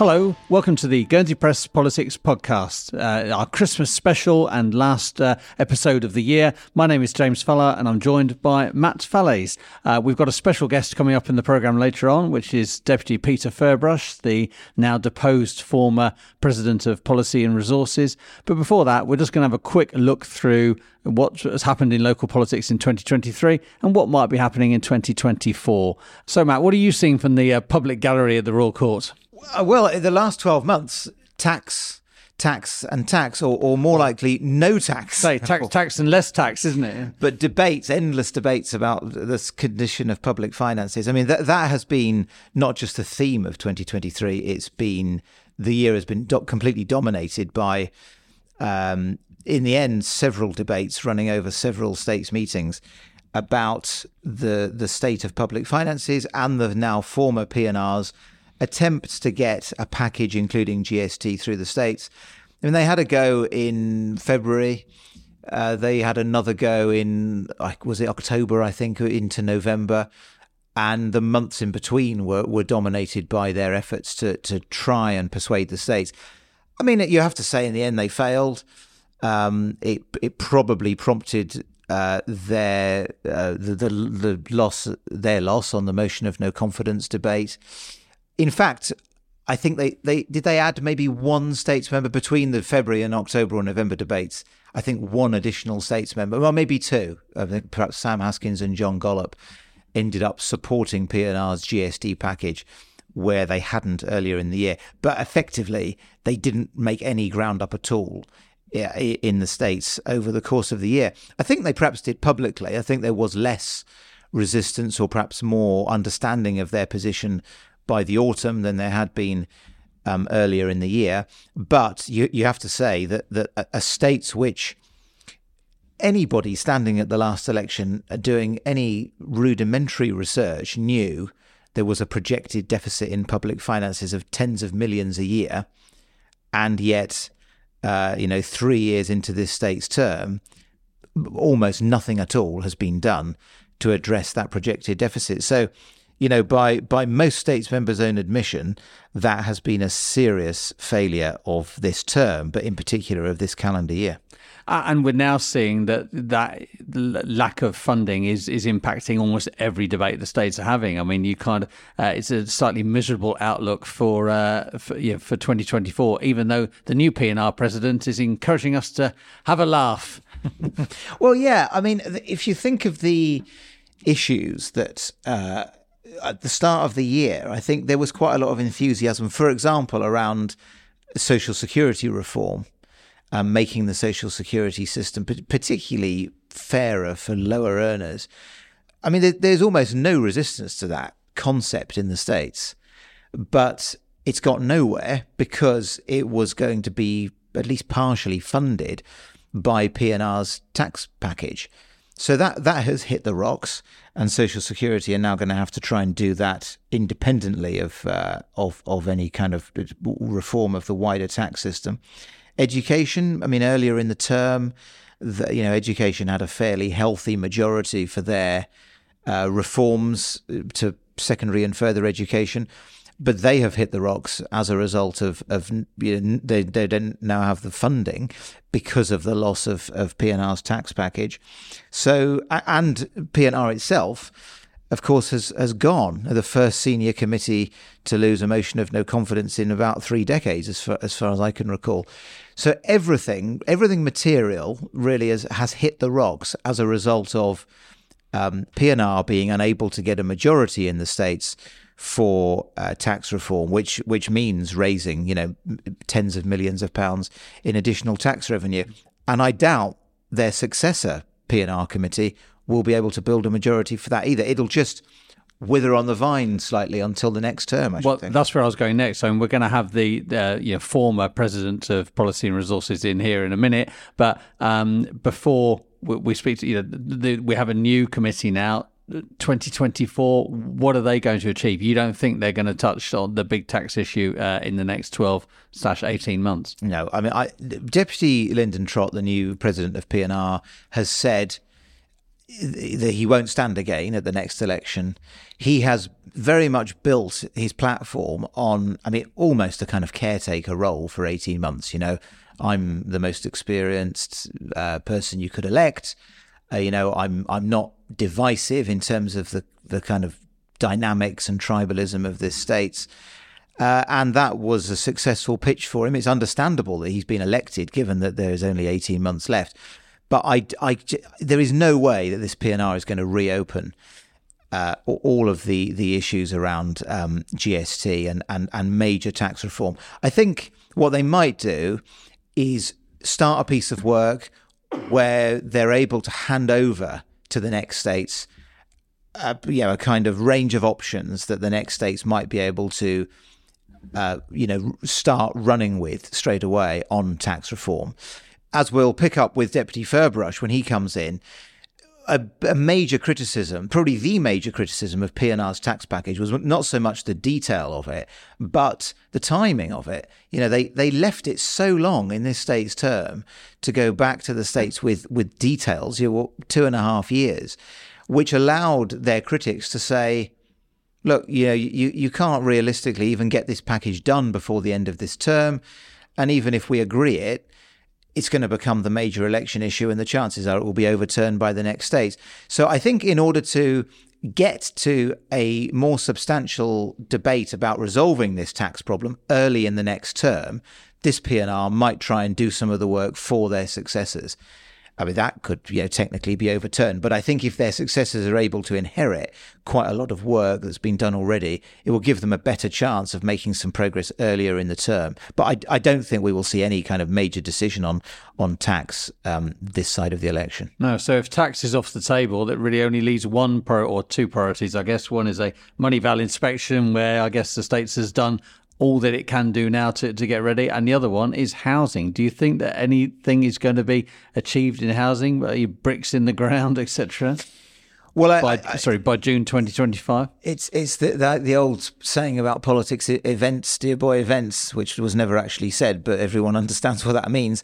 Hello, welcome to the Guernsey Press Politics Podcast, uh, our Christmas special and last uh, episode of the year. My name is James Falla and I'm joined by Matt Fallaize. Uh, we've got a special guest coming up in the programme later on, which is Deputy Peter Ferbrache, the now deposed former President of Policy and Resources. But before that, we're just going to have a quick look through what has happened in local politics in 2023 and what might be happening in 2024. So, Matt, what are you seeing from the uh, public gallery at the Royal Court? Uh, well, in the last 12 months, tax, tax, and tax, or, or more likely, no tax. Say tax, tax, and less tax, isn't it? But debates, endless debates about this condition of public finances. I mean, that, that has been not just the theme of 2023, it's been the year has been do- completely dominated by, um, in the end, several debates running over several states' meetings about the the state of public finances and the now former P&Rs attempts to get a package including GST through the states. I mean, they had a go in February. Uh, they had another go in, was it October, I think, into November. And the months in between were, were dominated by their efforts to, to try and persuade the states. I mean, you have to say, in the end, they failed. Um, it it probably prompted uh, their uh, the, the the loss their loss on the motion of no confidence debate. In fact, I think they, they did they add maybe one states member between the February and October or November debates. I think one additional states member, well, maybe two. I think perhaps Sam Haskins and John Gollop ended up supporting P&R's package where they hadn't earlier in the year. But effectively, they didn't make any ground up at all in the States over the course of the year. I think they perhaps did publicly. I think there was less resistance or perhaps more understanding of their position by the autumn than there had been um, earlier in the year. But you, you have to say that, that a states which anybody standing at the last election uh, doing any rudimentary research knew there was a projected deficit in public finances of tens of millions a year. And yet, uh, you know, three years into this state's term, almost nothing at all has been done to address that projected deficit. So you know, by by most states members' own admission, that has been a serious failure of this term, but in particular of this calendar year. Uh, and we're now seeing that that lack of funding is is impacting almost every debate the states are having. I mean, you of uh, it's a slightly miserable outlook for uh, for, yeah, for 2024. Even though the new P&R president is encouraging us to have a laugh. well, yeah, I mean, if you think of the issues that uh, at the start of the year, I think there was quite a lot of enthusiasm, for example, around social security reform, um, making the social security system particularly fairer for lower earners. I mean, there's almost no resistance to that concept in the States, but it's got nowhere because it was going to be at least partially funded by P&R's tax package. So that that has hit the rocks, and Social Security are now going to have to try and do that independently of uh, of of any kind of reform of the wider tax system. Education, I mean, earlier in the term, the, you know, education had a fairly healthy majority for their uh, reforms to secondary and further education but they have hit the rocks as a result of of you know, they they don't now have the funding because of the loss of of P&R's tax package. So and P&R itself of course, has, has gone. The first senior committee to lose a motion of no confidence in about three decades, as far as, far as I can recall. So everything, everything material really has, has hit the rocks as a result of um, P&R being unable to get a majority in the states for uh, tax reform, which which means raising you know tens of millions of pounds in additional tax revenue. And I doubt their successor P&R committee will be able to build a majority for that either. It'll just wither on the vine slightly until the next term. I well, think. that's where I was going next. So we're going to have the uh, you know, former president of Policy and Resources in here in a minute, but um, before we, we, speak to you know, the, the, we have a new committee now. 2024, what are they going to achieve? You don't think they're going to touch on the big tax issue uh, in the next 12 slash 18 months? No, I mean, I, Deputy Lyndon Trott, the new president of P&R, has said that he won't stand again at the next election. He has very much built his platform on, I mean, almost a kind of caretaker role for 18 months. You know, I'm the most experienced uh, person you could elect. Uh, you know, I'm I'm not divisive in terms of the the kind of dynamics and tribalism of this states. Uh, and that was a successful pitch for him. It's understandable that he's been elected, given that there is only 18 months left. But I, I, there is no way that this PNR is going to reopen uh, all of the, the issues around um, GST and, and, and major tax reform. I think what they might do is start a piece of work where they're able to hand over to the next states uh, you know, a kind of range of options that the next states might be able to uh, you know, start running with straight away on tax reform. As we'll pick up with Deputy Ferbrache when he comes in, a, a, major criticism, probably the major criticism of PNR's tax package was not so much the detail of it, but the timing of it. You know, they, they left it so long in this state's term to go back to the states with, with details, you know, two and a half years, which allowed their critics to say, look, you know, you, you can't realistically even get this package done before the end of this term. And even if we agree it, it's going to become the major election issue, and the chances are it will be overturned by the next states. So I think in order to get to a more substantial debate about resolving this tax problem early in the next term, this PNR might try and do some of the work for their successors. I mean, that could, you know, technically be overturned. But I think if their successors are able to inherit quite a lot of work that's been done already, it will give them a better chance of making some progress earlier in the term. But I, I don't think we will see any kind of major decision on on tax um, this side of the election. No. So if tax is off the table, that really only leaves one pro or two priorities. I guess one is a Moneyval inspection, where I guess the states has done all that it can do now to, to get ready. And the other one is housing. Do you think that anything is going to be achieved in housing? Are you bricks in the ground, etc.? Well, I, by, I, sorry, by June 2025. It's it's the, the, the old saying about politics events, dear boy events, which was never actually said, but everyone understands what that means.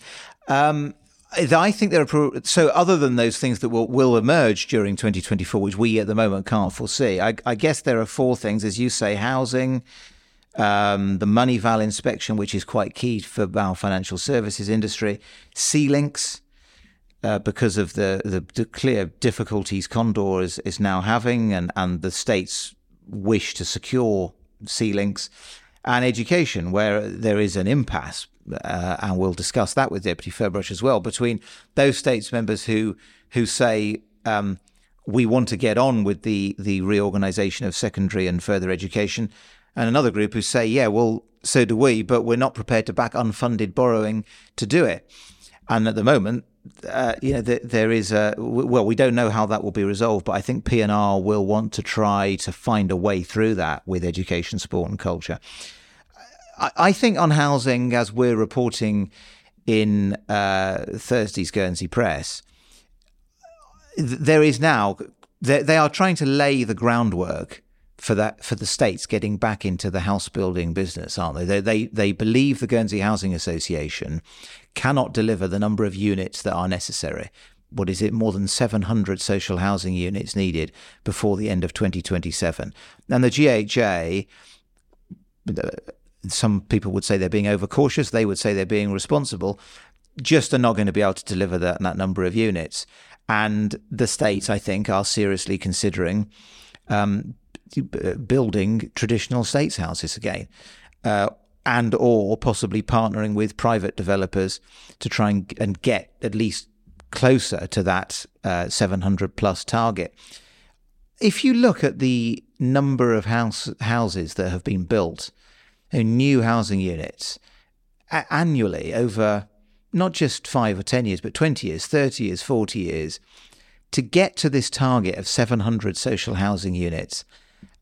Um, I think there are so other than those things that will, will emerge during 2024, which we at the moment can't foresee. I, I guess there are four things, as you say: housing, um, the Moneyval inspection, which is quite key for our financial services industry, sea links, uh, because of the, the, the, clear difficulties Condor is, is now having and, and the state's wish to secure sea links, and education, where there is an impasse, uh, and we'll discuss that with Deputy Ferbrache as well, between those states members who who say um, we want to get on with the the reorganisation of secondary and further education, and another group who say, yeah, well, so do we, but we're not prepared to back unfunded borrowing to do it. And at the moment, uh, you know, there, there is a well, we don't know how that will be resolved, but I think PNR will want to try to find a way through that with education, sport, and culture. I, I think on housing, as we're reporting in uh, Thursday's Guernsey Press, there is now they, they are trying to lay the groundwork for that for the states getting back into the house building business, aren't they? They they, they believe the Guernsey Housing Association cannot deliver the number of units that are necessary. What is it? More than 700 social housing units needed before the end of 2027. And the GHA, some people would say they're being overcautious. They would say they're being responsible. Just are not going to be able to deliver that, that number of units. And the states, I think, are seriously considering um, building traditional states houses again. Uh, and or possibly partnering with private developers to try and, and get at least closer to that uh, 700 plus target. If you look at the number of house houses that have been built, new housing units annually over not just five or 10 years, but 20 years, 30 years, 40 years, to get to this target of 700 social housing units,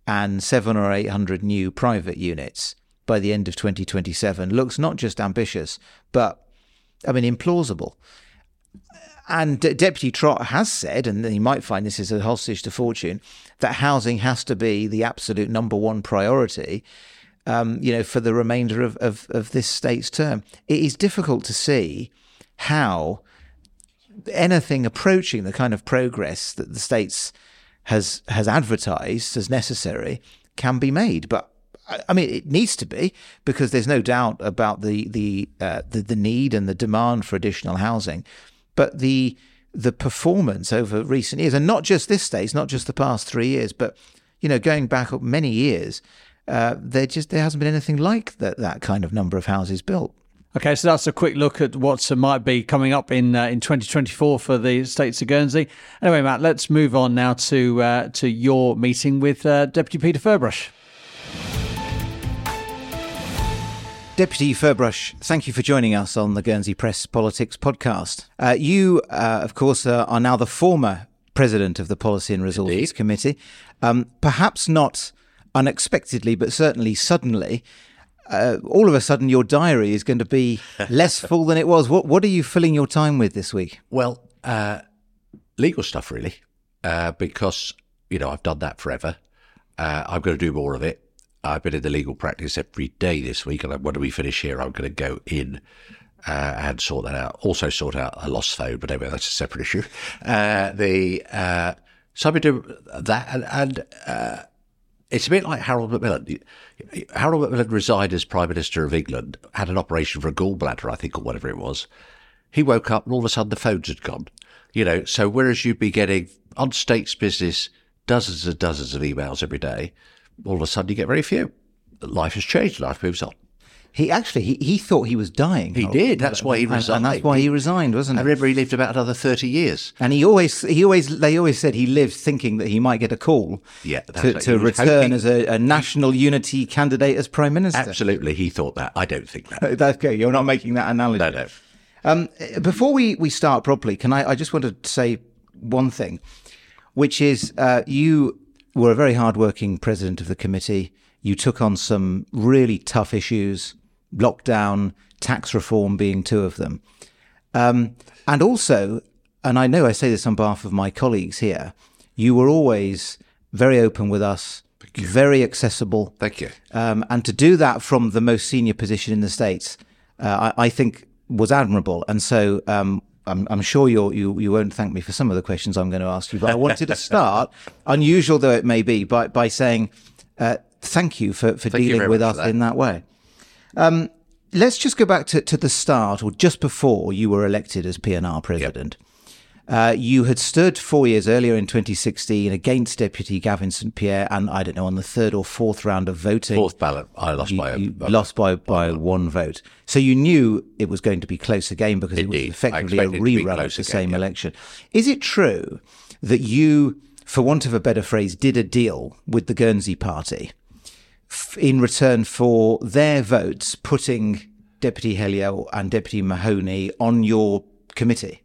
and seven or 800 new private units by the end of 2027 looks not just ambitious, but, I mean, implausible. And Deputy Trott has said, and he might find this is a hostage to fortune, that housing has to be the absolute number one priority, um, you know, for the remainder of, of, of this state's term. It is difficult to see how anything approaching the kind of progress that the states has has advertised as necessary can be made. But I mean, it needs to be because there's no doubt about the the uh, the, the need and the demand for additional housing. But the the performance over recent years, and not just this stage, not just the past three years, but you know, going back up many years, uh, there just there hasn't been anything like that that kind of number of houses built. Okay, so that's a quick look at what might be coming up in uh, in 2024 for the states of Guernsey. Anyway, Matt, let's move on now to uh, to your meeting with uh, Deputy Peter Ferbrache. Deputy Ferbrache, thank you for joining us on the Guernsey Press Politics podcast. Uh, you, uh, of course, uh, are now the former president of the Policy and Resources Indeed. Committee. Um, perhaps not unexpectedly, but certainly suddenly. Uh, all of a sudden, your diary is going to be less full than it was. What What are you filling your time with this week? Well, uh, legal stuff, really, uh, because you know I've done that forever. I'm going to do more of it. I've been in the legal practice every day this week, and when we finish here, I'm going to go in uh, and sort that out. Also, sort out a lost phone, but anyway, that's a separate issue. Uh, the uh, so I've been doing that, and, and uh, it's a bit like Harold Macmillan. Harold Macmillan resigned as Prime Minister of England, had an operation for a gallbladder, I think, or whatever it was. He woke up, and all of a sudden the phones had gone. You know, so whereas you'd be getting on state's business dozens and dozens of emails every day all of a sudden you get very few. Life has changed. Life moves on. He actually he, he thought he was dying. He did. That's why he resigned. And, and that's why he resigned, wasn't it? I remember he lived about another thirty years. And he always he always they always said he lived thinking that he might get a call. Yeah, to, to return hoping, as a, a, national unity candidate as prime minister. Absolutely, he thought that. I don't think that. okay. You're not making that analogy. No, no. Um, before we we start properly, can I? I just want to say one thing, which is uh, you were a very hardworking president of the committee. You took on some really tough issues, lockdown, tax reform being two of them. Um, and also, and I know I say this on behalf of my colleagues here, you were always very open with us, very accessible. Thank you. Um, and to do that from the most senior position in the States, uh, I, I, think was admirable. And so um, I'm, I'm sure you you you won't thank me for some of the questions I'm going to ask you, but I wanted to start, unusual though it may be, by by saying uh, thank you for for thank dealing with us in that way. Um, let's just go back to, to the start, or just before you were elected as PNR president. Yep. Uh, you had stood four years earlier in 2016 against Deputy Gavin St Pierre, and I don't know on the third or fourth round of voting. Fourth ballot, I lost you, by a, you lost by by one vote. So you knew it was going to be close again because Indeed. it was effectively a rerun of the same yeah. election. Is it true that you, for want of a better phrase, did a deal with the Guernsey Party in return for their votes putting Deputy Helyar and Deputy Mahoney on your committee?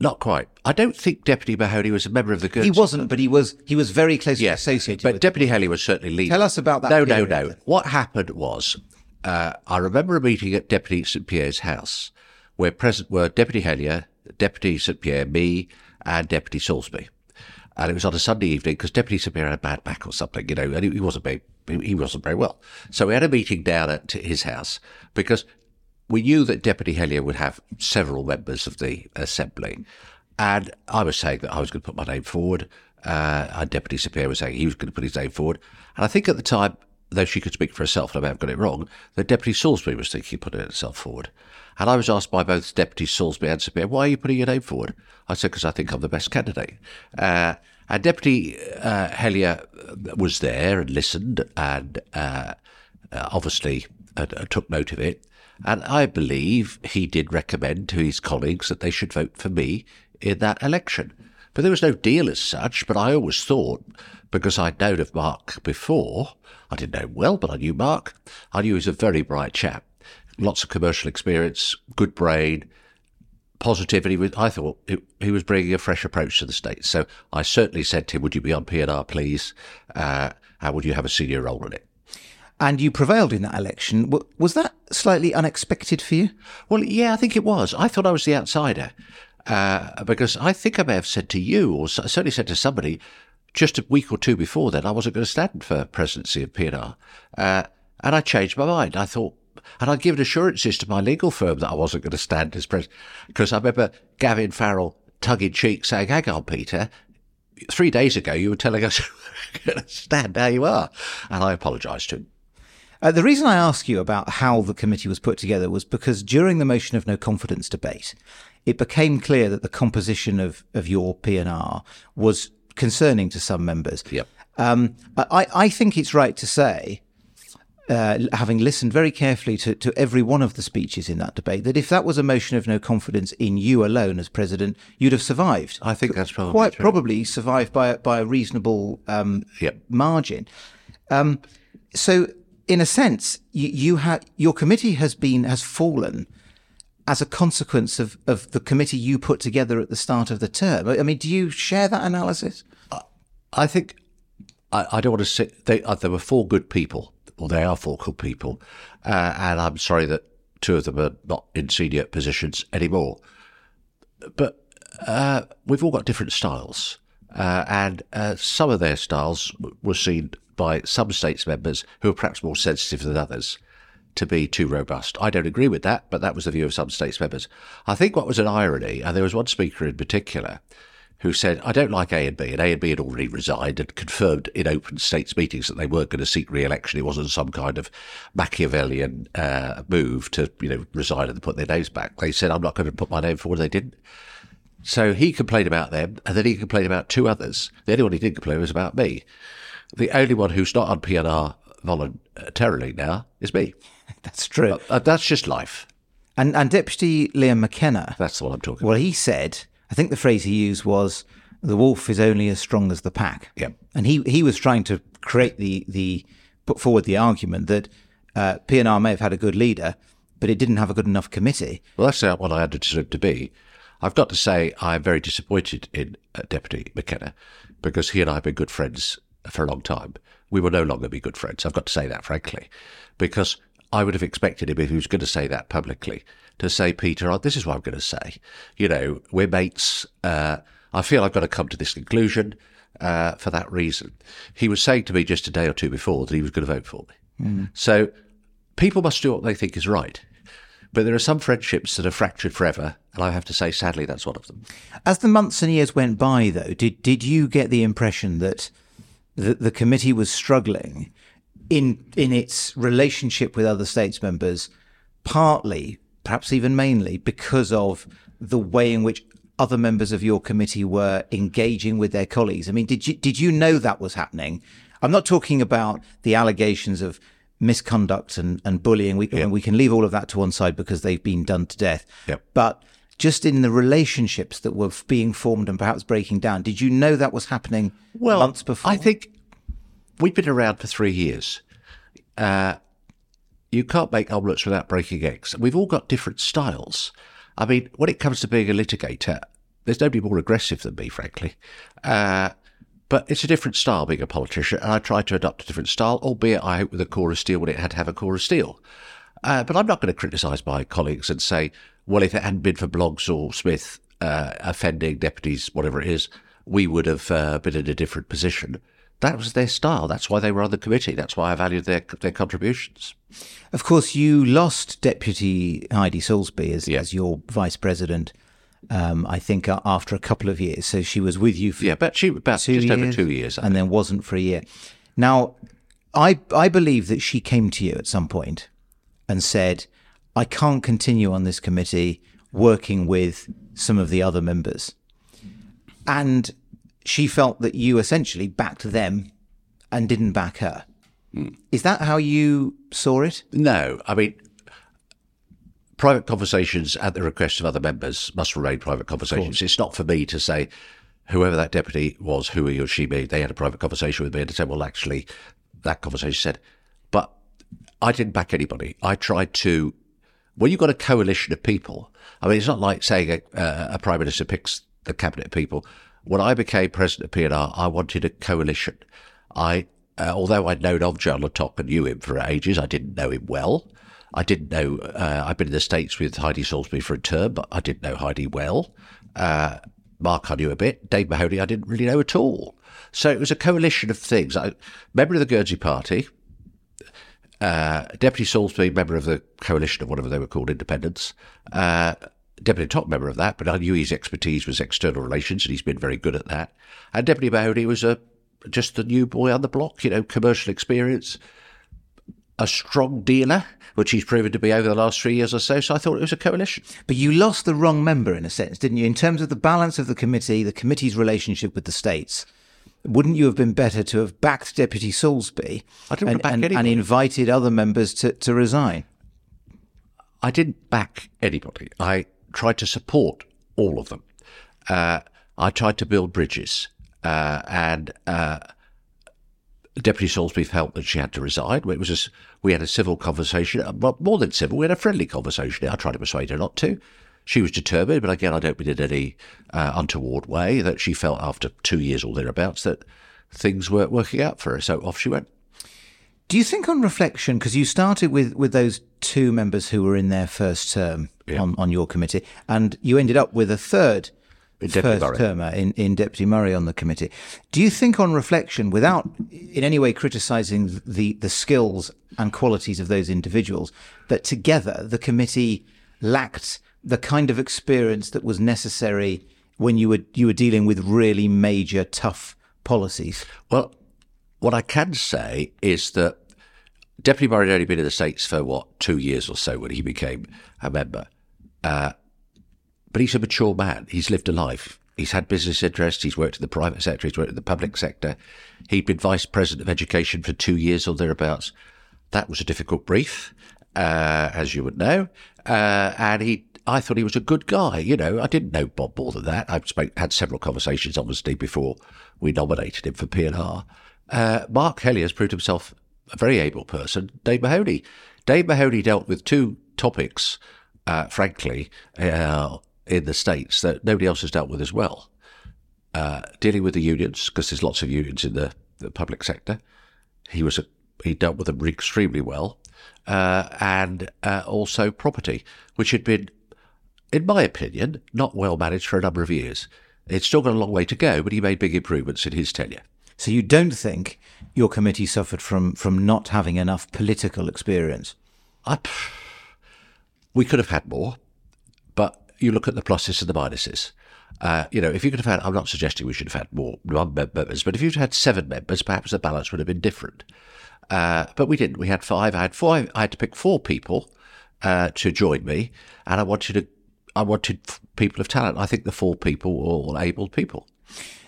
Not quite. I don't think Deputy Mahoney was a member of the Guernsey. He wasn't, but he was. He was very closely yes, associated. But Deputy Helyar was certainly leading. Tell us about that. No, period. no, no. What happened was, uh, I remember a meeting at Deputy St Pierre's house, where present were Deputy Helyar, Deputy St Pierre, me, and Deputy Soulsby. And it was on a Sunday evening because Deputy St Pierre had a bad back or something, you know, and he wasn't very, he wasn't very well. So we had a meeting down at his house because we knew that Deputy Helyar would have several members of the assembly. And I was saying that I was going to put my name forward. Uh, our deputy St Pierre was saying he was going to put his name forward. And I think at the time, though she could speak for herself, and I may have got it wrong, that deputy Soulsby was thinking of putting herself forward. And I was asked by both Deputy Soulsby and St Pierre, why are you putting your name forward? I said, because I think I'm the best candidate. Uh, and Deputy uh, Helyar was there and listened and uh, uh obviously uh, took note of it. And I believe he did recommend to his colleagues that they should vote for me in that election. But there was no deal as such, but I always thought, because I'd known of Mark before, I didn't know him well, but I knew Mark. I knew he was a very bright chap, lots of commercial experience, good brain, positive, and he was, I thought it, he was bringing a fresh approach to the States. So I certainly said to him, would you be on PNR, please? Uh, and would you have a senior role in it? And you prevailed in that election. Was that slightly unexpected for you? Well, yeah, I think it was. I thought I was the outsider. Uh, because I think I may have said to you, or certainly said to somebody, just a week or two before that, I wasn't going to stand for presidency of PNR. Uh, and I changed my mind. I thought, And I'd given assurances to my legal firm that I wasn't going to stand as president. Because I remember Gavin Farrell tongue in cheek saying, hang on, Peter, three days ago you were telling us you're going to stand. Now you are. And I apologised to him. Uh, the reason I ask you about how the committee was put together was because during the motion of no confidence debate, it became clear that the composition of, of your P&R was concerning to some members. Yep. Um, I, I think it's right to say, uh, having listened very carefully to, to every one of the speeches in that debate, that if that was a motion of no confidence in you alone as president, you'd have survived. I think that's probably quite true. probably survived by by a reasonable um, Yep. margin. Um, so, in a sense, you, you have your committee has been has fallen as a consequence of, of the committee you put together at the start of the term. I mean, do you share that analysis? I think I, I don't want to say they, uh, there were four good people, or they are good people, uh, and I'm sorry that two of them are not in senior positions anymore. But uh, we've all got different styles, uh, and uh, some of their styles were seen by some states members who are perhaps more sensitive than others to be too robust. I don't agree with that, but that was the view of some states members. I think what was an irony, and there was one speaker in particular who said, I don't like A and B, and A and B had already resigned and confirmed in open states meetings that they weren't going to seek re-election. It wasn't some kind of Machiavellian uh, move to, you know, resign and put their names back. They said, I'm not going to put my name forward. They didn't. So he complained about them, and then he complained about two others. The only one he did complain was about me. The only one who's not on PNR voluntarily now is me. That's true. Uh, that's just life. And and Deputy Liam McKenna, That's the one I'm talking well, he said, I think the phrase he used was, "The wolf is only as strong as the pack." Yep. And he he was trying to create the the put forward the argument that uh, PNR may have had a good leader, but it didn't have a good enough committee. Well, that's not what I understood it to be. I've got to say, I'm very disappointed in uh, Deputy McKenna because he and I have been good friends for a long time. We will no longer be good friends. I've got to say that, frankly, because I would have expected him, if he was going to say that publicly, to say, Peter, oh, this is what I'm going to say. You know, we're mates. Uh, I feel I've got to come to this conclusion uh, for that reason. He was saying to me just a day or two before that he was going to vote for me. So people must do what they think is right. But there are some friendships that are fractured forever, and I have to say, sadly, that's one of them. As the months and years went by, though, did did you get the impression that the, the committee was struggling in in its relationship with other states members, partly, perhaps even mainly, because of the way in which other members of your committee were engaging with their colleagues? I mean, did you did you know that was happening? I'm not talking about the allegations of misconduct and, and bullying. We, and we can leave all of that to one side because they've been done to death. Yep. But just in the relationships that were being formed and perhaps breaking down, did you know that was happening months before? I think we've been around for three years. Uh, you can't make omelettes without breaking eggs. We've all got different styles. I mean, when it comes to being a litigator, there's nobody more aggressive than me, frankly. Uh, but it's a different style being a politician, and I tried to adopt a different style, albeit I hope with a core of steel when it had to have a core of steel. Uh, but I'm not going to criticise my colleagues and say, well, if it hadn't been for Bloggs or Smith uh, offending deputies, whatever it is, we would have uh, been in a different position. That was their style. That's why they were on the committee. That's why I valued their their contributions. Of course, you lost Deputy Heidi Soulsby as, Yeah. as your vice president. Um, I think after a couple of years, so she was with you for Yeah, but she about two just years, over two years. I and then wasn't for a year. Now, I I believe that she came to you at some point and said, "I can't continue on this committee working with some of the other members," and she felt that you essentially backed them and didn't back her. Hmm. Is that how you saw it? No, I mean, private conversations at the request of other members must remain private conversations. It's not for me to say, whoever that deputy was, who he or she be, they had a private conversation with me and to say, well, actually, that conversation said, but I didn't back anybody. I tried to, when you've got a coalition of people, I mean, it's not like saying a, a, a prime minister picks the cabinet of people. When I became president of PNR, I wanted a coalition. I, uh, although I'd known of John Le Tocq and knew him for ages, I didn't know him well. I didn't know, uh, I've been in the States with Heidi Soulsby for a term, but I didn't know Heidi well. Uh, Mark I knew a bit. Dave Mahoney I didn't really know at all. So it was a coalition of things. I member of the Guernsey Party, uh, Deputy Soulsby, member of the coalition of whatever they were called, independents. Uh, Deputy top member of that, but I knew his expertise was external relations, and he's been very good at that. And Deputy Mahoney was a just the new boy on the block, you know, commercial experience, a strong dealer, which he's proven to be over the last three years or so. So I thought it was a coalition. But you lost the wrong member in a sense, didn't you? In terms of the balance of the committee, the committee's relationship with the states. Wouldn't you have been better to have backed Deputy Soulsby and, and, and invited other members to, to resign? I didn't back anybody. I tried to support all of them. Uh, I tried to build bridges, uh, and uh, Deputy Soulsby felt that she had to resign. It was just, we had a civil conversation, uh, well, more than civil. We had a friendly conversation. I tried to persuade her not to. She was determined, but again, I don't mean in any uh, untoward way that she felt after two years or thereabouts that things weren't working out for her. So off she went. Do you think, on reflection, because you started with, with those two members who were in their first term on, on your committee, and you ended up with a third first Murray. termer in, in Deputy Murray on the committee. Do you think, on reflection, without in any way criticising the, the skills and qualities of those individuals, that together the committee lacked the kind of experience that was necessary when you were you were dealing with really major, tough policies? Well, what I can say is that Deputy Murray had only been in the States for what, two years or so when he became a member. Uh, but he's a mature man. He's lived a life. He's had business interests. He's worked in the private sector. He's worked in the public sector. He'd been vice president of education for two years or thereabouts. That was a difficult brief, uh, as you would know. Uh, and he, I thought he was a good guy. You know, I didn't know Bob more than that. I spoke, had several conversations, obviously, before we nominated him for P&R. Uh, Mark Helyar has proved himself a very able person. Dave Mahoney. Dave Mahoney dealt with two topics, uh, frankly, uh, in the States that nobody else has dealt with as well. Uh, dealing with the unions, because there's lots of unions in the, the public sector. He was a, he dealt with them extremely well. Uh, and uh, also property, which had been, in my opinion, not well managed for a number of years. It's still got a long way to go, but he made big improvements in his tenure. So you don't think your committee suffered from from not having enough political experience? I, we could have had more, but you look at the pluses and the minuses. Uh, you know, if you could have had, I'm not suggesting we should have had more members, but if you'd had seven members, perhaps the balance would have been different. Uh, but we didn't. We had five. I had four. I had to pick four people uh, to join me, and I wanted to. I wanted people of talent. I think the four people were all able people.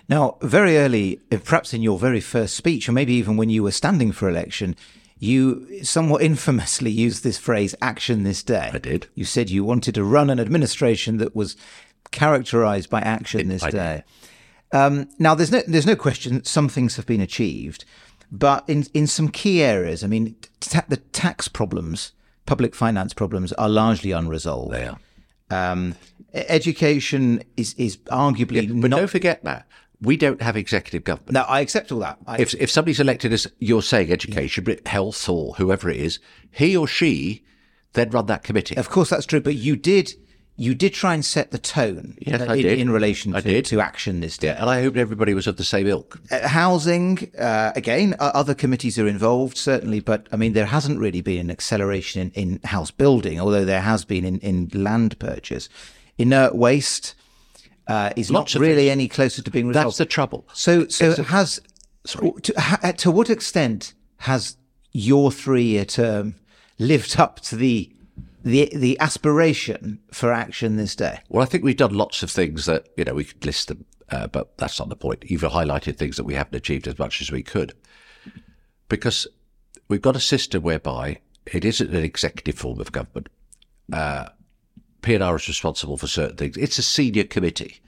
Now, very early, uh, perhaps in your very first speech, or maybe even when you were standing for election, you somewhat infamously used this phrase "action this day." I did. You said you wanted to run an administration that was characterized by action this I day. Um, now, there's no there's no question that some things have been achieved, but in in some key areas, I mean, ta- the tax problems, public finance problems, are largely unresolved. They are. Um, education is is arguably But not. don't forget that we don't have executive government. no, I accept all that. I, if if somebody's elected as you're saying education, but health or whoever it is, he or she then run that committee. Of course, that's true. But you did you did try and set the tone Yes, uh, I in, did. in relation I to, did. to action this day. and I hope everybody was of the same ilk. Uh, housing, uh, again, uh, other committees are involved, certainly, but I mean, there hasn't really been an acceleration in, in house building, although there has been in, in land purchase. Inert waste uh, is Lots not really any closer to being resolved. That's the trouble. So, so has to, ha, to what extent has your three-year term lived up to the the the aspiration for action this day? Well, I think we've done lots of things that you know we could list them, uh, but that's not the point. You've highlighted things that we haven't achieved as much as we could, because we've got a system whereby it isn't an executive form of government. Uh, P&R is responsible for certain things. It's a senior committee,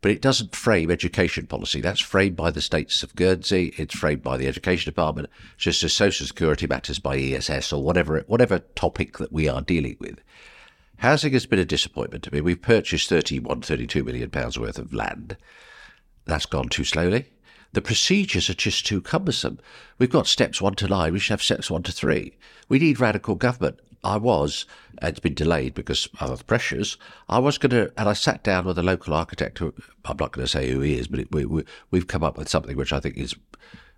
but it doesn't frame education policy. That's framed by the states of Guernsey. It's framed by the education department, just as social security matters by ESS or whatever whatever topic that we are dealing with. Housing has been a disappointment to me. We've purchased 31, 32 million pounds worth of land. That's gone too slowly. The procedures are just too cumbersome. We've got steps one to nine. We should have steps one to three. We need radical government. I was, it's been delayed because of pressures. I was going to, and I sat down with a local architect. Who, I'm not going to say who he is, but it, we, we, we've come up with something which I think is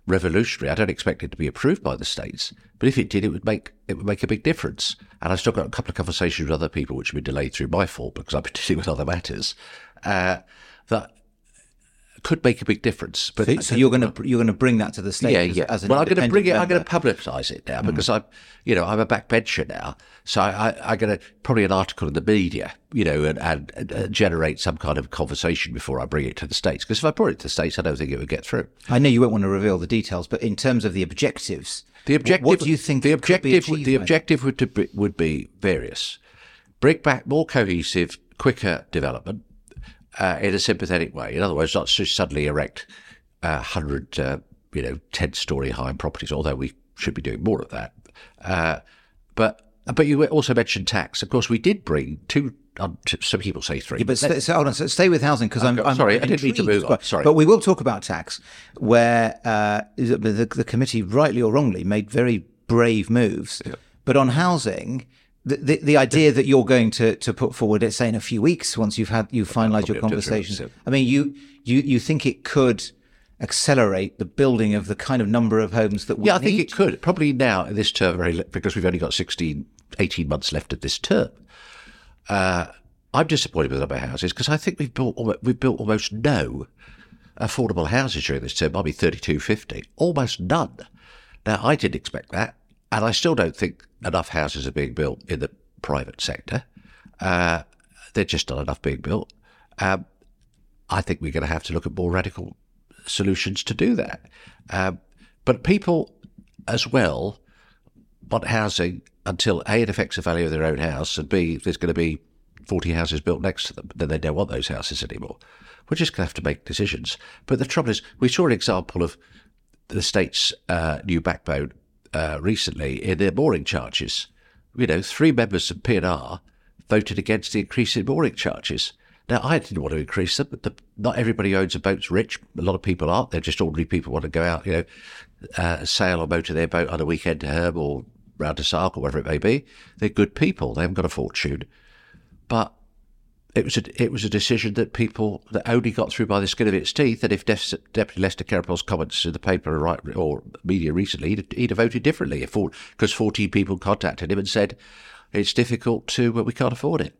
revolutionary. I don't expect it to be approved by the states, but if it did, it would make it would make a big difference. And I've still got a couple of conversations with other people which have been delayed through my fault because I've been dealing with other matters uh, that could make a big difference. But So, so you're going to you're going to bring that to the states. yeah, yeah. As an well, I'm going to bring it. I'm going to publicise it now because I'm, you know, I'm a backbencher now. So I, I, I'm going to probably an article in the media, you know, and, and, and uh, generate some kind of conversation before I bring it to the states. Because if I brought it to the states, I don't think it would get through. I know you won't want to reveal the details, but in terms of the objectives, The objective. What do you think the objective? achieved the objective would to be, would be various. Bring back more cohesive, quicker development uh, in a sympathetic way. In other words, not to suddenly erect uh, hundred, uh, you know, ten story high properties. Although we should be doing more of that. Uh, but but you also mentioned tax. Of course, we did bring two. Um, t- some people say three. But st- so, hold on, so stay with housing because I'm, I'm sorry, I'm I didn't mean to move on, sorry. But we will talk about tax, where uh, is the, the committee, rightly or wrongly, made very brave moves. But on housing, the, the, the idea that you're going to, to put forward, let's say in a few weeks, once you've had you finalised your probably up to three conversations, I mean, you, you you think it could accelerate the building of the kind of number of homes that we Yeah, I think need? it could. Probably now, in this term, very because we've only got 16, 18 months left of this term. Uh, I'm disappointed with the number of houses because I think we've built, we've built almost no affordable houses during this term, maybe 3250, almost none. Now, I didn't expect that, and I still don't think enough houses are being built in the private sector. Uh, they're just not enough being built. Um, I think we're going to have to look at more radical solutions to do that. Um, but people, as well, want housing until A, it affects the value of their own house, and B, there's going to be 40 houses built next to them, then they don't want those houses anymore. We're just going to have to make decisions. But the trouble is, we saw an example of the state's uh, new backbone uh, recently in their mooring charges. You know, three members of PNR voted against the increase in mooring charges. Now, I didn't want to increase them, but the, not everybody who owns a boat's rich. A lot of people aren't. They're just ordinary people who want to go out, you know, uh, sail or motor their boat on a weekend to Herm or round to Sark or wherever it may be. They're good people. They haven't got a fortune. But it was a, it was a decision that people that only got through by the skin of its teeth. And if Def, Deputy Lester Queripel's comments in the paper or, right, or media recently, he'd, he'd have voted differently if because 14 people contacted him and said it's difficult to, but we can't afford it.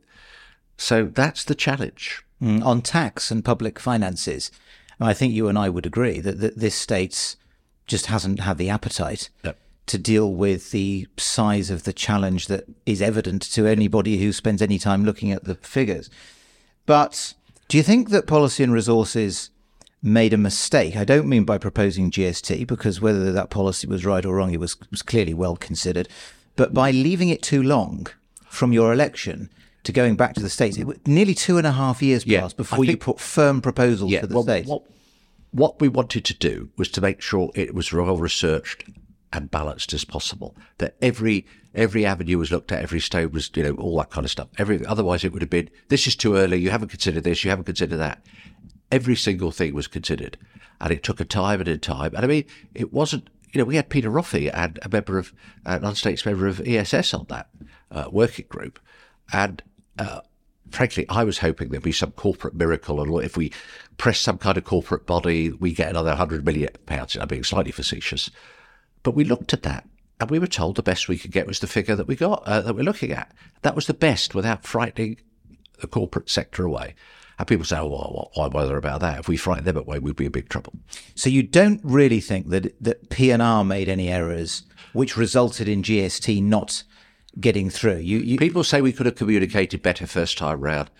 So that's the challenge. Mm, on tax and public finances, I think you and I would agree that, that this state's just hasn't had the appetite Yep. To deal with the size of the challenge that is evident to anybody who spends any time looking at the figures. But do you think that policy and resources made a mistake? I don't mean by proposing GST, because whether that policy was right or wrong, it was, was clearly well considered, but by leaving it too long from your election to going back to the states. It, was nearly two and a half years Yeah, passed before you put firm proposals to the well, states. What, what we wanted to do was to make sure it was well researched and balanced as possible. That every every avenue was looked at, every stone was, you know, all that kind of stuff. Every otherwise it would have been this is too early. You haven't considered this. You haven't considered that. Every single thing was considered, and it took a time and a time. And I mean, it wasn't. You know, we had Peter Roffey and a member of uh, non-states member of ESS on that uh, working group, and uh, frankly, I was hoping there'd be some corporate miracle, and if we press some kind of corporate body, we get another hundred million pounds. I'm being slightly facetious, but we looked at that, and we were told the best we could get was the figure that we got uh, that we're looking at. That was the best without frightening the corporate sector away. And people say, oh, well, why bother about that? If we frighten them away, we'd be in big trouble. So you don't really think that that PNR made any errors which resulted in GST not getting through? You, you People say we could have communicated better first time round.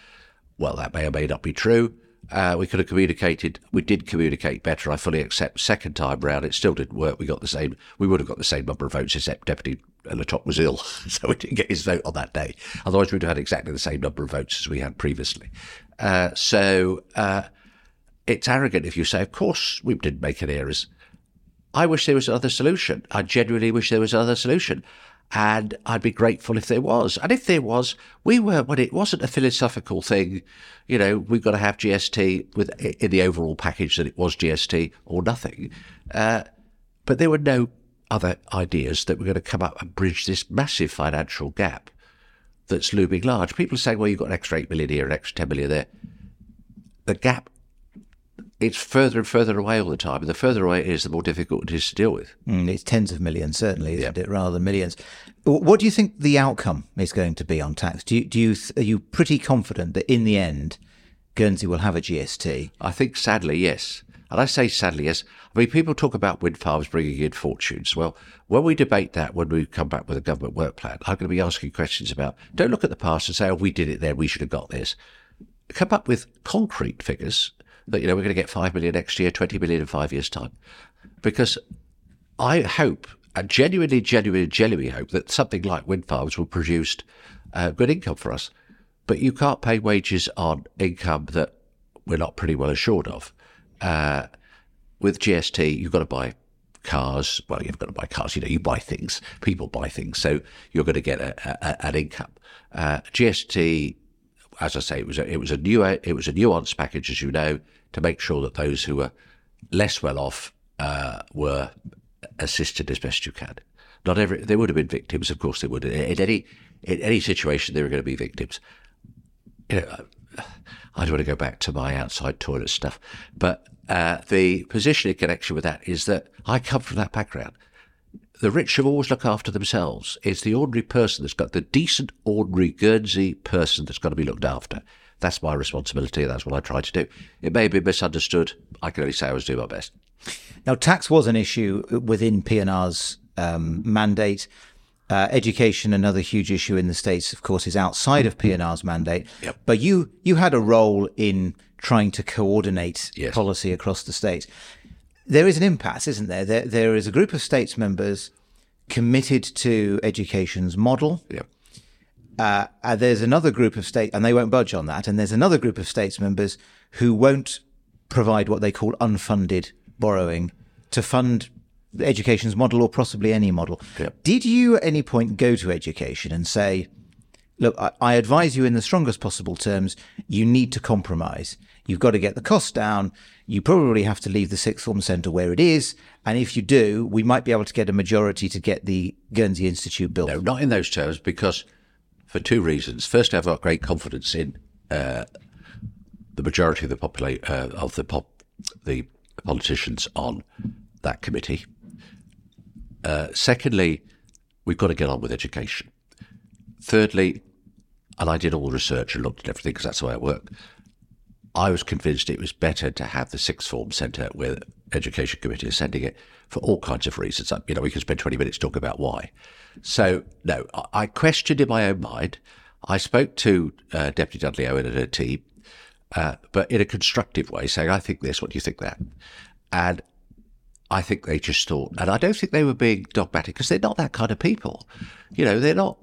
Well, that may or may not be true. Uh, we could have communicated. We did communicate better. I fully accept. Second time round, it still didn't work. We got the same. We would have got the same number of votes, except Deputy Le Tocq was ill, so we didn't get his vote on that day. Otherwise, we'd have had exactly the same number of votes as we had previously. Uh, so uh, it's arrogant if you say, "Of course, we didn't make any errors." I wish there was another solution. I genuinely wish there was another solution. And I'd be grateful if there was. And if there was, we were, when it wasn't a philosophical thing, you know, we've got to have GST with in the overall package that it was GST or nothing. Uh, but there were no other ideas that were going to come up and bridge this massive financial gap that's looming large. People are saying, well, you've got an extra 8 million here, an extra 10 million there. The gap it's further and further away all the time. And the further away it is, the more difficult it is to deal with. Mm, it's tens of millions, certainly, isn't yeah. it, rather than millions. What do you think the outcome is going to be on tax? Do you, do you are you pretty confident that in the end, Guernsey will have a GST? I think sadly, yes. And I say sadly, yes. I mean, people talk about wind farms bringing in fortunes. Well, when we debate that, when we come back with a government work plan, I'm going to be asking questions about don't look at the past and say, oh, we did it there, we should have got this. Come up with concrete figures that, you know, we're going to get 5 million next year, 20 million in five years' time. Because I hope, and genuinely, genuinely, genuinely hope that something like wind farms will produce uh, good income for us. But you can't pay wages on income that we're not pretty well assured of. Uh, with GST, you've got to buy cars. Well, you've got to buy cars. You know, you buy things. People buy things, so you're going to get a, a, an income. Uh, GST, as I say, it was a, it was a new it was a nuanced package, as you know, to make sure that those who were less well off uh, were assisted as best you can. Not every there would have been victims, of course there would. In any in any situation, there were going to be victims. You know, I don't want to go back to my outside toilet stuff, but uh, the position in connection with that is that I come from that background. The rich have always look after themselves. It's the ordinary person that's got the decent, ordinary Guernsey person that's got to be looked after. That's my responsibility. That's what I try to do. It may be misunderstood. I can only say I was doing my best. Now, tax was an issue within P&R's um, mandate. Uh, education, another huge issue in the states, of course, is outside of P&R's mandate. Yep. But you you had a role in trying to coordinate yes. policy across the states. There is an impasse, isn't there? There there is a group of states members committed to education's model. Yep. Uh, and there's another group of state, and they won't budge on that. And there's another group of states members who won't provide what they call unfunded borrowing to fund education's model or possibly any model. Yep. Did you at any point go to education and say, look, I, I, advise you in the strongest possible terms, you need to compromise. You've got to get the cost down. You probably have to leave the sixth form centre where it is. And if you do, we might be able to get a majority to get the Guernsey Institute built. No, not in those terms, because for two reasons. First, I've got great confidence in uh, the majority of the uh, of the pop- the politicians on that committee. Uh, secondly, we've got to get on with education. Thirdly, and I did all the research and looked at everything because that's the way I work. I was convinced it was better to have the sixth form centre where the education committee is sending it for all kinds of reasons. You know, we can spend 20 minutes talking about why. So, no, I questioned in my own mind. I spoke to uh, Deputy Dudley Owen and her team, uh, but in a constructive way, saying, I think this, what do you think that? And I think they just thought, and I don't think they were being dogmatic because they're not that kind of people. You know, they're not,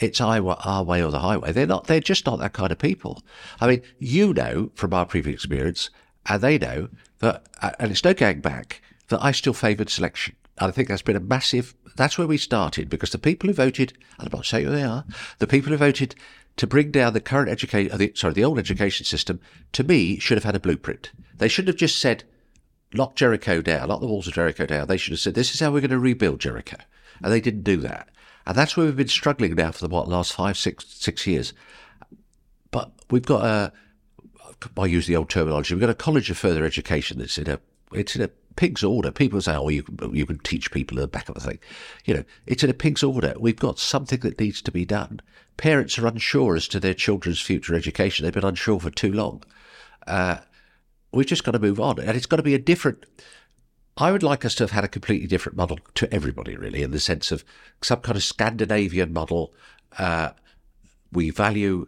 it's our, way or the highway. They're not, they're just not that kind of people. I mean, you know from our previous experience, and they know that, and it's no going back, that I still favoured selection. And I think that's been a massive that's where we started because the people who voted, and I'm not saying who they are, the people who voted to bring down the current education, uh, sorry, the old education system, to me, should have had a blueprint. They should have just said, lock Jericho down, lock the walls of Jericho down. They should have said, this is how we're going to rebuild Jericho. And they didn't do that. And that's where we've been struggling now for the what, last five, six, six years. But we've got a, I use the old terminology, we've got a college of further education that's in a, it's in a pig's order. People say, "Oh, you you can teach people the back of the thing." You know, it's in a pig's order. We've got something that needs to be done. Parents are unsure as to their children's future education. They've been unsure for too long. Uh, we've just got to move on, and it's got to be a different. I would like us to have had a completely different model to everybody, really, in the sense of some kind of Scandinavian model. Uh, we value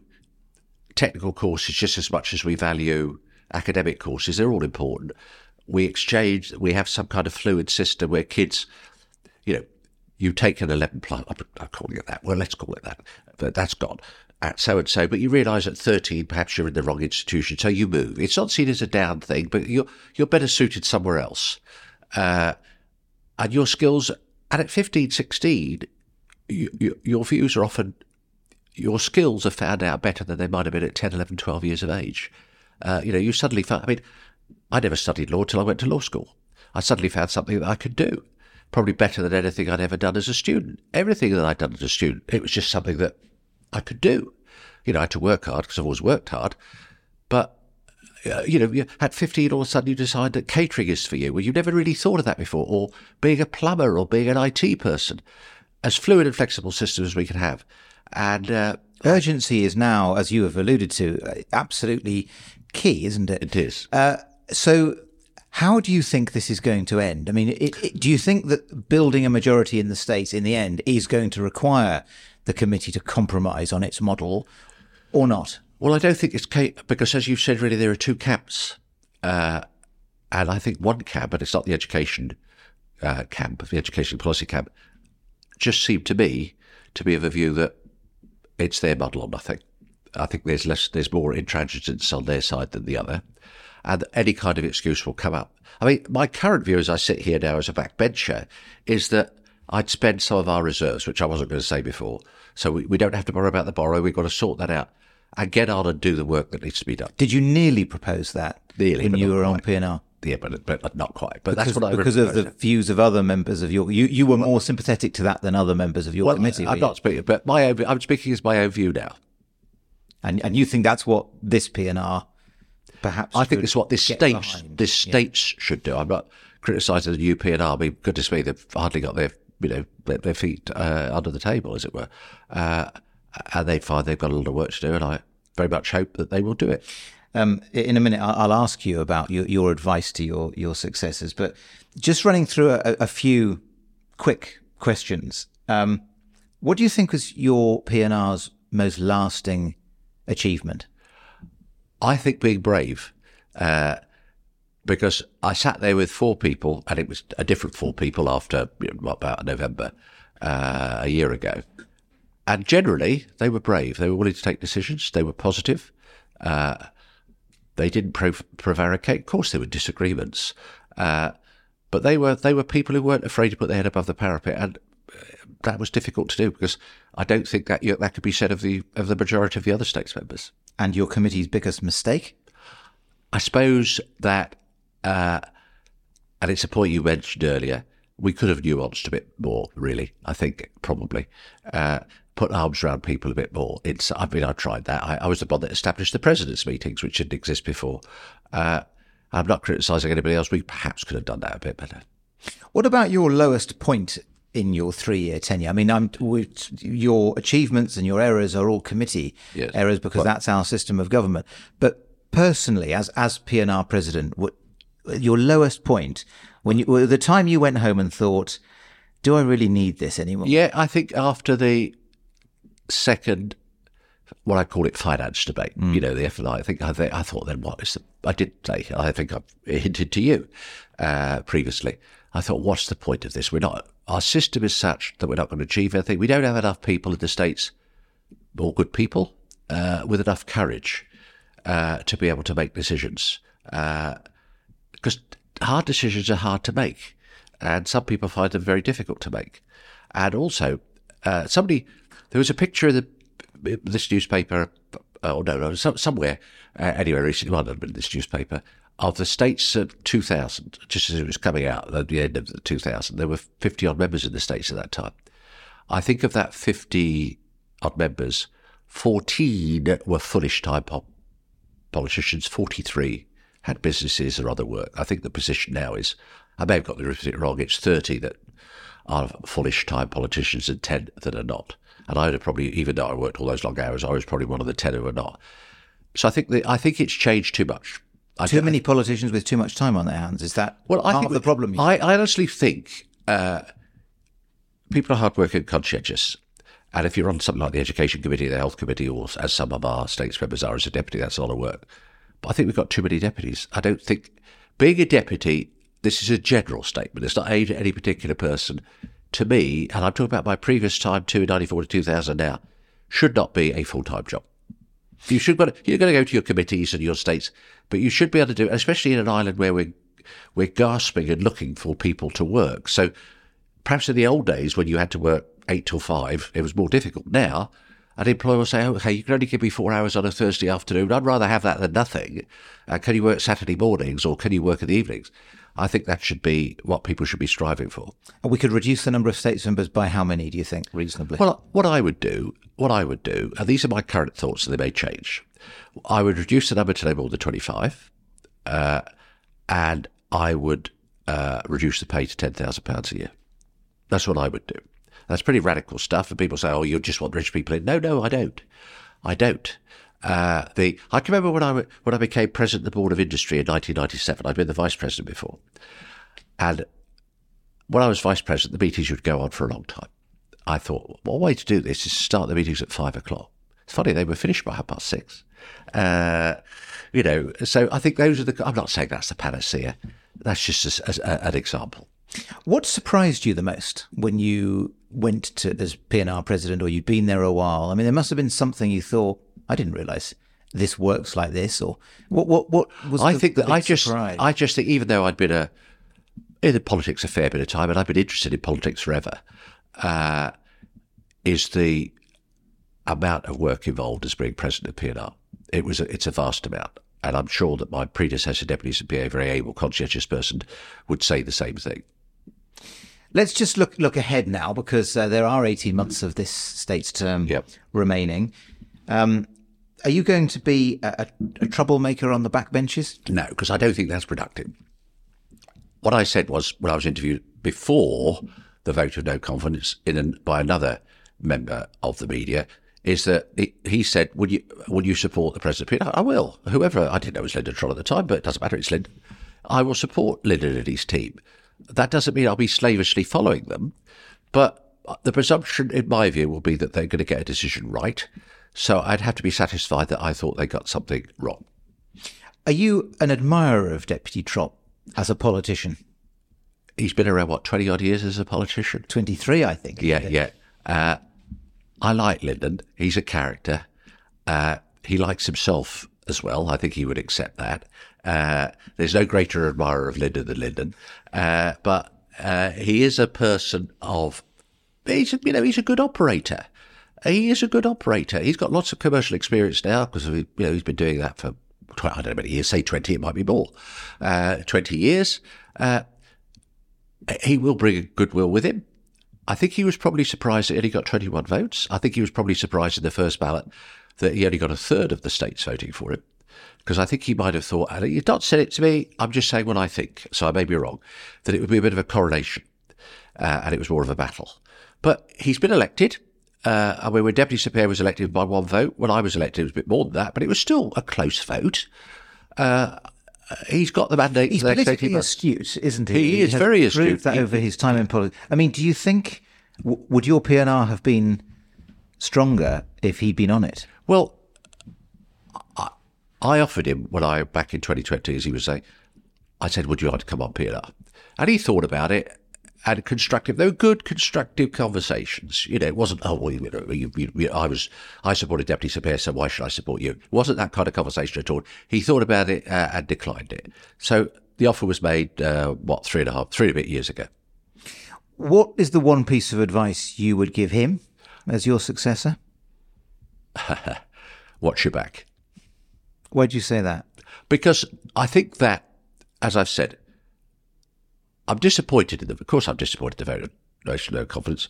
technical courses just as much as we value academic courses. They're all important we exchange, we have some kind of fluid system where kids, you know, you take an 11 plus, I'm calling it that. Well, let's call it that, but that's gone at so and so. But you realise at 13, perhaps you're in the wrong institution, so you move. It's not seen as a down thing, but you're you're better suited somewhere else, uh, and your skills. And at 15, 16, you, you, your views are often your skills are found out better than they might have been at 10, 11, 12 years of age. Uh, you know, you suddenly find, I mean, I never studied law till I went to law school. I suddenly found something that I could do, probably better than anything I'd ever done as a student. Everything that I'd done as a student, it was just something that I could do. You know, I had to work hard because I've always worked hard, but uh, you know, you- at 15, all of a sudden you decide that catering is for you. Well, you've never really thought of that before, or being a plumber or being an IT person. As fluid and flexible system as we can have. And uh, Urgency is now, as you have alluded to, uh, absolutely key, isn't it? it is. Uh, so, how do you think this is going to end? I mean, it, it, do you think that building a majority in the state in the end is going to require the committee to compromise on its model or not? Well, I don't think it's ca- because, as you've said, really there are two camps, uh, and I think one camp, but it's not the education uh, camp, the education policy camp, just seemed to me to be of a view that it's their model or nothing. I think there's less, there's more intransigence on their side than the other, and any kind of excuse will come up. I mean, my current view as I sit here now as a backbencher is that I'd spend some of our reserves, which I wasn't going to say before. So we, we don't have to worry about the borrow. We've got to sort that out and get on and do the work that needs to be done. Did you nearly propose that Nearly, when you were on. P&R? Yeah, but, but not quite. But Because, that's what I because of the views of other members of your you, you were more sympathetic to that than other members of your Well, committee. I'm not speaking, but my own, I'm speaking as my own view now. and and you think that's what this P&R perhaps I think it's what this states behind? this states should do. I'm not criticising the new P&R. I mean, goodness me, they've hardly got their you know their, their feet uh, under the table, as it were, uh, and they find they've got a lot of work to do, and I very much hope that they will do it. Um, in a minute, I'll ask you about your, your advice to your, your successors, but just running through a, a few quick questions. Um, what do you think was your P&R's most lasting achievement? I think being brave, uh, because I sat there with four people, and it was a different four people after you know, about November uh, a year ago. And generally, they were brave. They were willing to take decisions. They were positive. Uh, they didn't prov- prevaricate. Of course, there were disagreements, uh, but they were they were people who weren't afraid to put their head above the parapet, and uh, that was difficult to do because I don't think that that could be said of the of the majority of the other states members. And your committee's biggest mistake? I suppose that, uh, and it's a point you mentioned earlier, we could have nuanced a bit more, really, I think, probably. Uh, put arms around people a bit more. It's, I mean, I tried that. I, I was the one that established the president's meetings, which didn't exist before. Uh, I'm not criticising anybody else. We perhaps could have done that a bit better. What about your lowest point in your three-year tenure? I mean, I'm, your achievements and your errors are all committee Yes. errors because that's our system of government. But personally, as as P&R president, what, your lowest point when you the time you went home and thought, "Do I really need this anymore?" Yeah, I think after the second, what I call it, finance debate, you know, the FNI, I think I, th- I thought then, what is the, I did say, I think I've hinted to you uh, previously. I thought, what's the point of this? We're not, our system is such that we're not going to achieve anything. We don't have enough people in the States, all good people, uh, with enough courage uh, to be able to make decisions. Because hard decisions are hard to make, and some people find them very difficult to make. And also, uh, somebody, there was a picture of the, this newspaper, oh no, no, somewhere, uh, anywhere recently, well, not in this newspaper, of the states at 2000, just as it was coming out at the end of the 2000. There were 50 odd members in the states at that time. I think of that 50 odd members, 14 were foolish pop politicians, 43 had businesses or other work. I think the position now is, I may have got the arithmetic wrong, it's 30 that are foolish time politicians and 10 that are not. And I would have probably, even though I worked all those long hours, I was probably one of the 10 who are not. So I think the, I think it's changed too much. I Too many politicians with too much time on their hands. Is that well, I think of the problem? I, I honestly think uh, people are hardworking and conscientious. And if you're on something like the Education Committee, the Health Committee, or as some of our states members are as a deputy, that's a lot of work. But I think we've got too many deputies. I don't think being a deputy, this is a general statement, it's not aimed at any particular person. To me, and I'm talking about my previous time, too, 94 to 2000 now, should not be a full time job. You should you're going to go to your committees and your states, but you should be able to do especially in an island where we're we're gasping and looking for people to work. So perhaps in the old days when you had to work eight till five, it was more difficult. Now, an employer will say, "Oh, "Okay, you can only give me four hours on a Thursday afternoon. I'd rather have that than nothing. Uh, can you work Saturday mornings or can you work in the evenings?" I think that should be what people should be striving for. we could reduce the number of states members by how many? Do you think reasonably? Well, what I would do, what I would do, and these are my current thoughts, and they may change. I would reduce the number to no more than 25. uh, and I would uh, reduce the pay to ten thousand pounds a year. That's what I would do. That's pretty radical stuff. And people say, "Oh, you just want rich people in." No, no, I don't. I don't. Uh, the I can remember when I when I became president of the board of industry in 1997. I'd been the vice president before, and when I was vice president, the meetings would go on for a long time. I thought, one way to do this is to start the meetings at five o'clock. It's funny they were finished by half past six. Uh, you know, so I think those are the. I'm not saying that's the panacea. That's just a, a, an example. What surprised you the most when you went to as P&R president, or you'd been there a while? I mean, there must have been something you thought I didn't realise this works like this, or what? What? What was? I think that I just, surprise? I just think even though I'd been a in the politics a fair bit of time, and I've been interested in politics forever, uh, is the amount of work involved as being president of P&R. It was a, it's a vast amount, and I'm sure that my predecessor, Deputy St. a very able, conscientious person, would say the same thing. Let's just look look ahead now because uh, there are 18 months of this state's term Yep. remaining. Um, are you going to be a, a, troublemaker on the backbenches? No, because I don't think that's productive. What I said was when I was interviewed before the vote of no confidence in an, by another member of the media is that he, he said, "Would you would you support the president?" I will. Whoever I didn't know it was Lyndon Trott at the time, but it doesn't matter. It's Lyndon. I will support Lyndon and his team. That doesn't mean I'll be slavishly following them, but the presumption, in my view, will be that they're going to get a decision right. So I'd have to be satisfied that I thought they got something wrong. Are you an admirer of Deputy Trott as a politician? He's been around what twenty odd years as a politician. 23, I think. Yeah, yeah. Uh, I like Lyndon. He's a character. Uh, he likes himself as well. I think he would accept that. Uh, there's no greater admirer of Lyndon than Lyndon, uh, but uh, he is a person of. He's you know he's a good operator. He is a good operator. He's got lots of commercial experience now because you know he's been doing that for I don't know many years. Say twenty, it might be more. Uh, twenty years. Uh, he will bring goodwill with him. I think he was probably surprised that he only got 21 votes. I think he was probably surprised in the first ballot that he only got a third of the states voting for him. Because I think he might have thought, you've not said it to me, I'm just saying what I think, so I may be wrong, that it would be a bit of a coronation uh, and it was more of a battle. But he's been elected. Uh, I mean, when Deputy St Pierre was elected by one vote, when I was elected, it was a bit more than that, but it was still a close vote. Uh, he's got the mandate He's the politically astute, isn't he? He is has very proved astute. that He- over his time in politics. I mean, do you think w- would your P&R have been stronger if he'd been on it? Well, I, I offered him when I back in 2020, as he was saying, I said, "Would you like to come on P&R?" And he thought about it. And constructive, they were good, constructive conversations. You know, it wasn't, oh, well, you know, you, you, you- I was, I supported Deputy St Pierre, so why should I support you? It wasn't that kind of conversation at all. He thought about it uh, and declined it. So the offer was made, uh, what, three and a half, three and a bit years ago. What is the one piece of advice you would give him as your successor? Watch your back. Why'd you say that? because I think that, as I've said, I'm disappointed in the. Of course, I'm disappointed in the vote of confidence.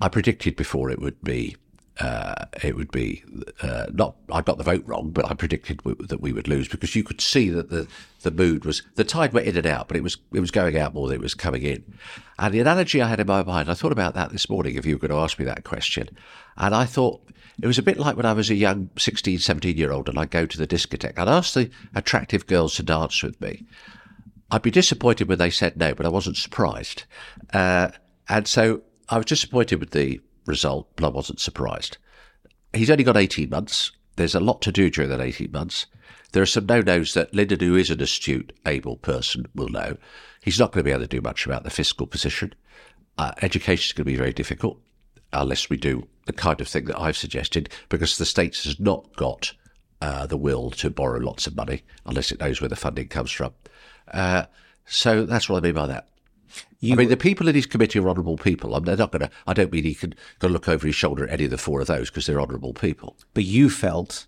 I predicted before it would be. Uh, it would be uh, not. I got the vote wrong, but I predicted w- that we would lose because you could see that the the mood was the tide went in and out, but it was it was going out more than it was coming in. And the analogy I had in my mind, I thought about that this morning. If you were going to ask me that question, and I thought it was a bit like when I was a young 16, 17 year old and I'd go to the discotheque. I'd ask the attractive girls to dance with me. I'd be disappointed when they said no, but I wasn't surprised. Uh, and so I was disappointed with the result, but I wasn't surprised. He's only got 18 months. There's a lot to do during that 18 months. There are some no-nos that Lyndon, who is an astute, able person, will know. He's not going to be able to do much about the fiscal position. Uh, education is going to be very difficult unless we do the kind of thing that I've suggested, because the states has not got uh, the will to borrow lots of money unless it knows where the funding comes from. Uh, so that's what I mean by that. I mean, the people in his committee are honourable people. I'm, they're not going to. I don't mean he can go look over his shoulder at any of the four of those because they're honourable people. But you felt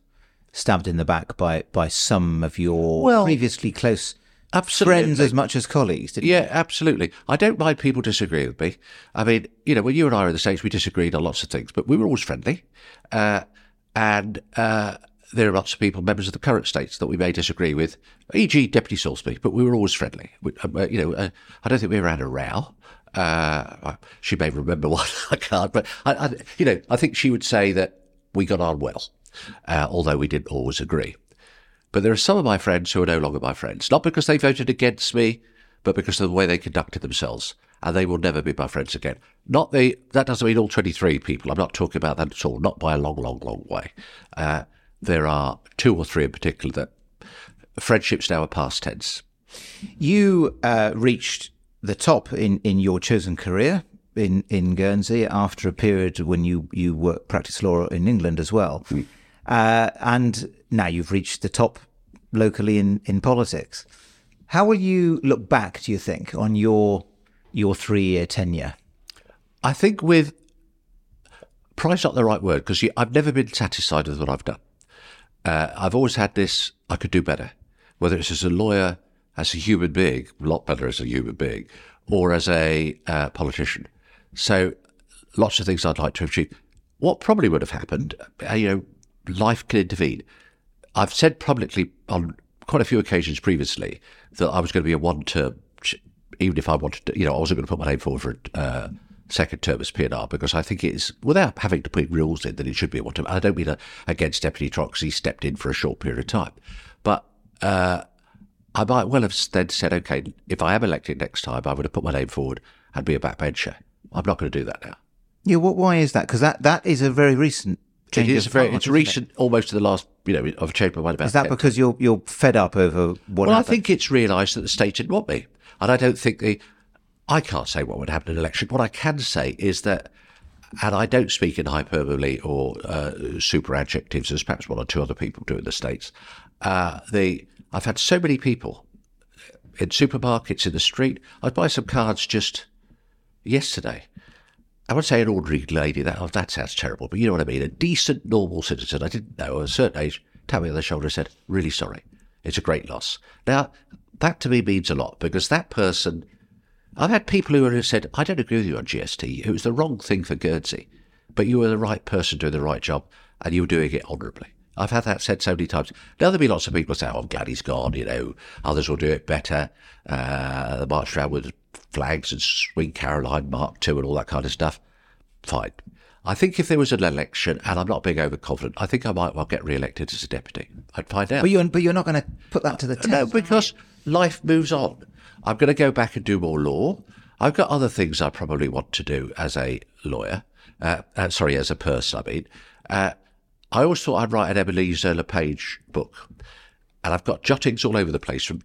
stabbed in the back by by some of your Well, previously close absolutely. friends as much as colleagues. Didn't Yeah, absolutely. I don't mind people disagreeing with me. I mean, you know, when you and I were in the States, we disagreed on lots of things, but we were always friendly. Uh, and uh, there are lots of people, members of the current states, that we may disagree with, e.g., Deputy Soulsby, but we were always friendly. We, uh, you know, uh, I don't think we ever had a row. Uh, she may remember one, I can't, but I, I, you know, I think she would say that we got on well, uh, although we didn't always agree. But there are some of my friends who are no longer my friends, not because they voted against me, but because of the way they conducted themselves. And they will never be my friends again. Not the, that doesn't mean all 23 people. I'm not talking about that at all, not by a long, long, long way. Uh, there are two or three in particular that friendships now are past tense. You uh, reached the top in, in your chosen career in, in Guernsey after a period when you, you worked, practiced law in England as well. Mm. Uh, and now you've reached the top locally in, in politics. How will you look back, do you think, on your your three year tenure? I think with pride's not the right word because I've never been satisfied with what I've done. Uh, I've always had this, I could do better, whether it's as a lawyer, as a human being, a lot better as a human being, or as a uh, politician. So lots of things I'd like to achieve. What probably would have happened, uh, you know, life can intervene. I've said publicly on quite a few occasions previously that I was going to be a one term, even if I wanted to, you know, I wasn't going to put my name forward for uh, second term as P&R because I think it's, without having to put rules in, that it should be a one term. I don't mean a, against Deputy Trott he stepped in for a short period of time. But uh, I might well have then said, okay, if I am elected next time, I would have put my name forward and be a backbencher. I'm not going to do that now. Yeah, what? Why is that? Because that, that is a very recent change. It is very. It's recent, it? almost to the last, you know, of a change of mind about. Is that 10. because you're you're fed up over what? Well, happened? I think it's realised that the state didn't want me, and I don't think the. I can't say what would happen in an election. What I can say is that, and I don't speak in hyperbole or uh, super adjectives as perhaps one or two other people do in the states. Uh, the I've had so many people in supermarkets in the street. I'd buy some cards just yesterday I would say an ordinary lady. That oh, that sounds terrible, but you know what I mean. A decent, normal citizen. I didn't know at a certain age. Tapped me on the shoulder and said, "Really sorry. It's a great loss." Now that to me means a lot because that person. I've had people who have said, "I don't agree with you on GST. It was the wrong thing for Guernsey, but you were the right person doing the right job, and you were doing it honourably." I've had that said so many times. Now there'll be lots of people say, "Oh, I'm glad he's gone." You know, others will do it better. Uh, the march around with flags and swing Caroline Mark II and all that kind of stuff. Fine. I think if there was an election, and I'm not being overconfident, I think I might well get re-elected as a deputy. I'd find out. But you're, but you're not going to put that to the test. No, because life moves on. I'm going to go back and do more law. I've got other things I probably want to do as a lawyer. Uh, uh, sorry, as a person, I mean. Uh, I always thought I'd write an Ebenezer Le Page book. And I've got jottings all over the place from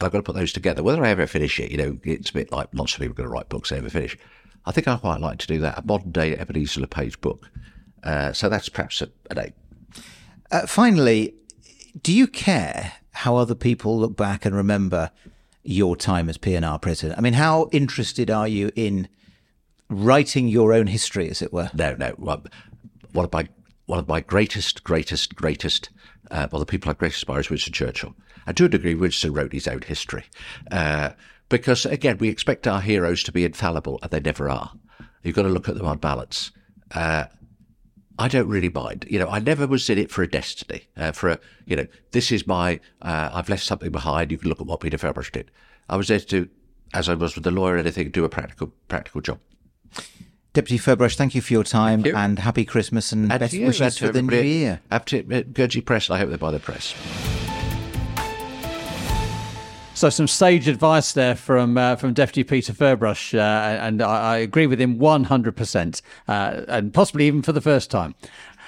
I've got to put those together. Whether I ever finish it, you know, it's a bit like lots of people are going to write books they never finish. I think I quite like to do that, a modern day Ebenezer Le Page book. Uh, so that's perhaps a, an eight. Uh, finally, do you care how other people look back and remember your time as P&R president? I mean, how interested are you in writing your own history, as it were? No, no. One of my one of my greatest, greatest, greatest, uh, well, the people I greatest admire is Winston Churchill. And to a degree, Winston wrote his own history. Uh, because again, we expect our heroes to be infallible, and they never are. You've got to look at them on balance. Uh, I don't really mind. You know, I never was in it for a destiny, uh, for a, you know, this is my, uh, I've left something behind. You can look at what Peter Ferbrache did. I was there to do, as I was with the lawyer, anything, do a practical, practical job. Deputy Ferbrache, thank you for your time you. and happy Christmas and, and best wishes for the new year. Up to Guernsey Press, I hope they buy the press. So some sage advice there from uh, from Deputy Peter Ferbrache, uh, and I, I, agree with him 100%, uh, and possibly even for the first time.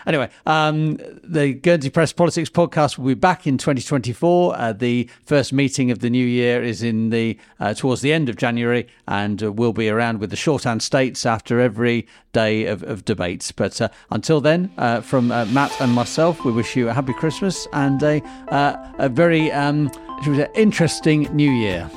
Anyway, um, the Guernsey Press Politics podcast will be back in 2024. Uh, the first meeting of the new year is in the uh, towards the end of January, and uh, we'll be around with the shorthand states after every day of, of debates. But uh, until then, uh, from uh, Matt and myself, we wish you a happy Christmas and a a very um, interesting new year.